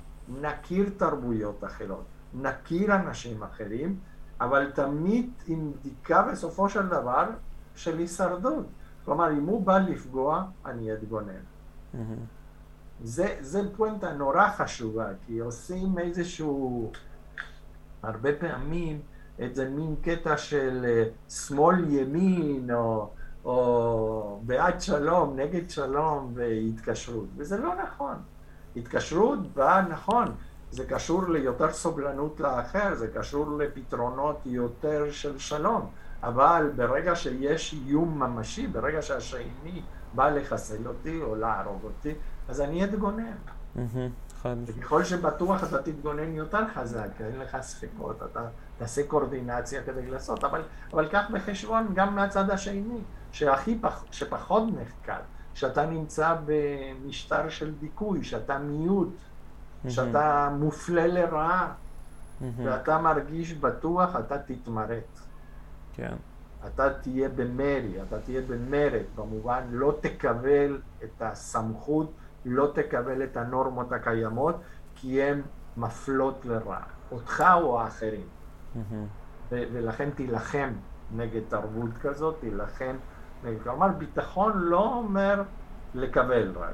נכיר תרבויות אחרות, נכיר אנשים אחרים, אבל תמיד עם בדיקה בסופו של דבר של הישרדות. כלומר, אם הוא בא לפגוע, אני אתגונן. זה, זה פואנטה נורא חשובה, כי עושים איזשהו, הרבה פעמים, איזה מין קטע של אה, שמאל ימין, או או בעד שלום, נגד שלום והתקשרות, וזה לא נכון. התקשרות באה נכון, זה קשור ליותר סובלנות לאחר, זה קשור לפתרונות יותר של שלום, אבל ברגע שיש איום ממשי, ברגע שהשני בא לחסל אותי או להרוג אותי, אז אני אתגונן. וככל שבטוח אתה תתגונן יותר חזק, אין לך ספקות, אתה תעשה קורדינציה כדי לעשות, אבל, אבל קח בחשבון גם מהצד השני. שהכי פח, שפחות נחקר, שאתה נמצא במשטר של דיכוי, שאתה מיעוט, mm-hmm. שאתה מופלה לרעה, mm-hmm. ואתה מרגיש בטוח, אתה תתמרד. כן. אתה תהיה במרי, אתה תהיה במרד, במובן לא תקבל את הסמכות, לא תקבל את הנורמות הקיימות, כי הן מפלות לרעה, אותך או האחרים. Mm-hmm. ולכן תילחם נגד תרבות כזאת, תילחם כלומר, ביטחון לא אומר לקבל רק.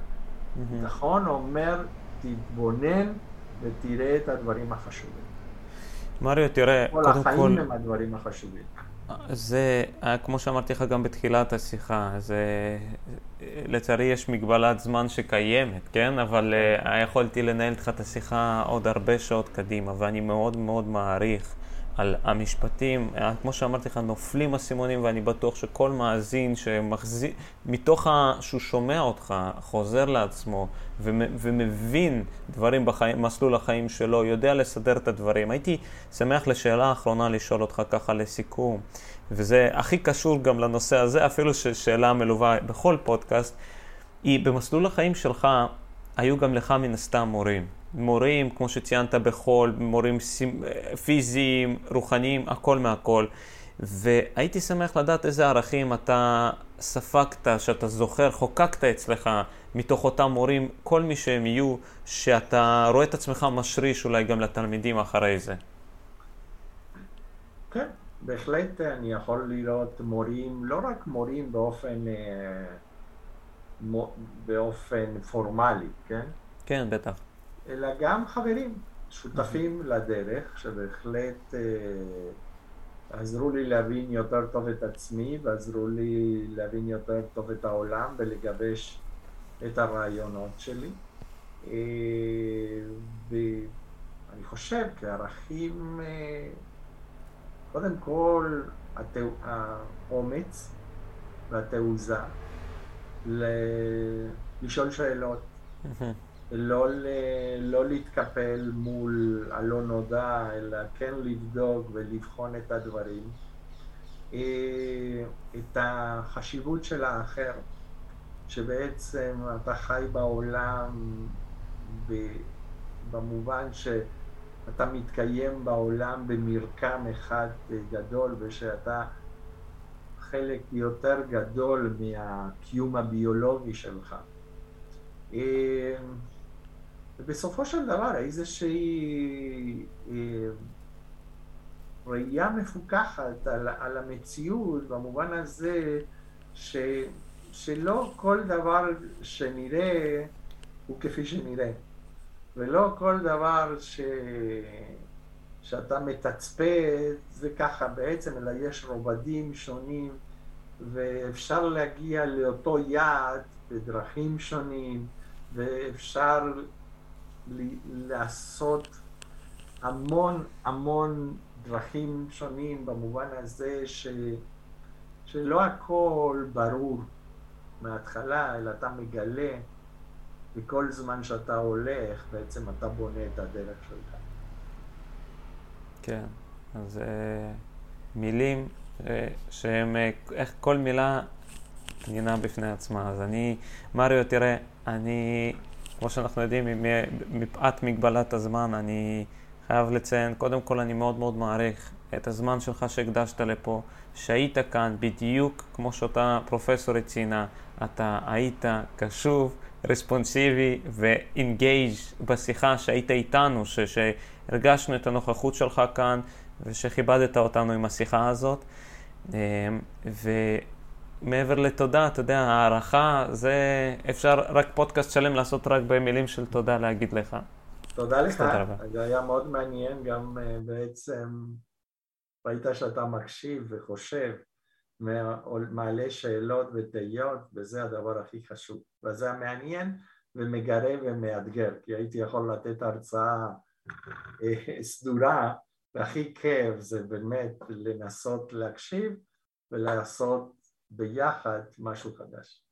ביטחון אומר, תתבונן ותראה את הדברים החשובים. מריו, תראה, קודם כל... כל החיים הם הדברים החשובים. זה, כמו שאמרתי לך גם בתחילת השיחה, זה, לצערי יש מגבלת זמן שקיימת, כן? אבל uh, יכולתי לנהל איתך את השיחה עוד הרבה שעות קדימה, ואני מאוד מאוד מעריך על המשפטים, אה, כמו שאמרתי לך, נופלים אסימונים ואני בטוח שכל מאזין שמחזיק, מתוך ה... שהוא שומע אותך, חוזר לעצמו ומבין דברים במסלול החיים שלו, יודע לסדר את הדברים. הייתי שמח לשאלה האחרונה לשאול אותך ככה לסיכום, וזה הכי קשור גם לנושא הזה, אפילו ששאלה מלווה בכל פודקאסט, היא במסלול החיים שלך, היו גם לך מן הסתם מורים. מורים, כמו שציינת בחול, מורים פיזיים, רוחניים, הכל מהכל. והייתי שמח לדעת איזה ערכים אתה ספגת, שאתה זוכר, חוקקת אצלך מתוך אותם מורים, כל מי שהם יהיו, שאתה רואה את עצמך משריש אולי גם לתלמידים אחרי זה. כן, בהחלט אני יכול לראות מורים, לא רק מורים באופן, אה, באופן פורמלי, כן? כן, בטח. אלא גם חברים, שותפים לדרך, שבהחלט אה, עזרו לי להבין יותר טוב את עצמי ועזרו לי להבין יותר טוב את העולם ולגבש את הרעיונות שלי. אה, ואני חושב כערכים, אה, קודם כל האומץ והתעוזה לשאול שאלות. לא, לא להתקפל מול הלא נודע, אלא כן לבדוק ולבחון את הדברים. אה, את החשיבות של האחר, שבעצם אתה חי בעולם במובן שאתה מתקיים בעולם במרקם אחד גדול ושאתה חלק יותר גדול מהקיום הביולוגי שלך. ובסופו של דבר איזושהי אה, ראייה מפוקחת על, על המציאות במובן הזה ש, שלא כל דבר שנראה הוא כפי שנראה. ולא כל דבר ש, שאתה מתצפת זה ככה בעצם אלא יש רובדים שונים ואפשר להגיע לאותו יעד בדרכים שונים ואפשר לעשות המון המון דרכים שונים במובן הזה ש, שלא הכל ברור מההתחלה, אלא אתה מגלה וכל זמן שאתה הולך, בעצם אתה בונה את הדרך שלך. כן, אז uh, מילים uh, שהם, uh, איך כל מילה פנינה בפני עצמה. אז אני, מריו, תראה, אני כמו שאנחנו יודעים, מפאת מגבלת הזמן, אני חייב לציין, קודם כל אני מאוד מאוד מעריך את הזמן שלך שהקדשת לפה, שהיית כאן בדיוק כמו שאותה פרופסורית ציינה, אתה היית קשוב, רספונסיבי ואינגייג' בשיחה שהיית איתנו, ש- שהרגשנו את הנוכחות שלך כאן ושכיבדת אותנו עם השיחה הזאת. אמ, ו... מעבר לתודה, אתה יודע, הערכה, זה אפשר רק פודקאסט שלם לעשות רק במילים של תודה להגיד לך. תודה לך, זה היה מאוד מעניין, גם uh, בעצם ראית שאתה מקשיב וחושב, מעלה שאלות ותהיות, וזה הדבר הכי חשוב. וזה המעניין ומגרה ומאתגר, כי הייתי יכול לתת הרצאה uh, סדורה, והכי כיף זה באמת לנסות להקשיב ולעשות ביחד משהו חדש.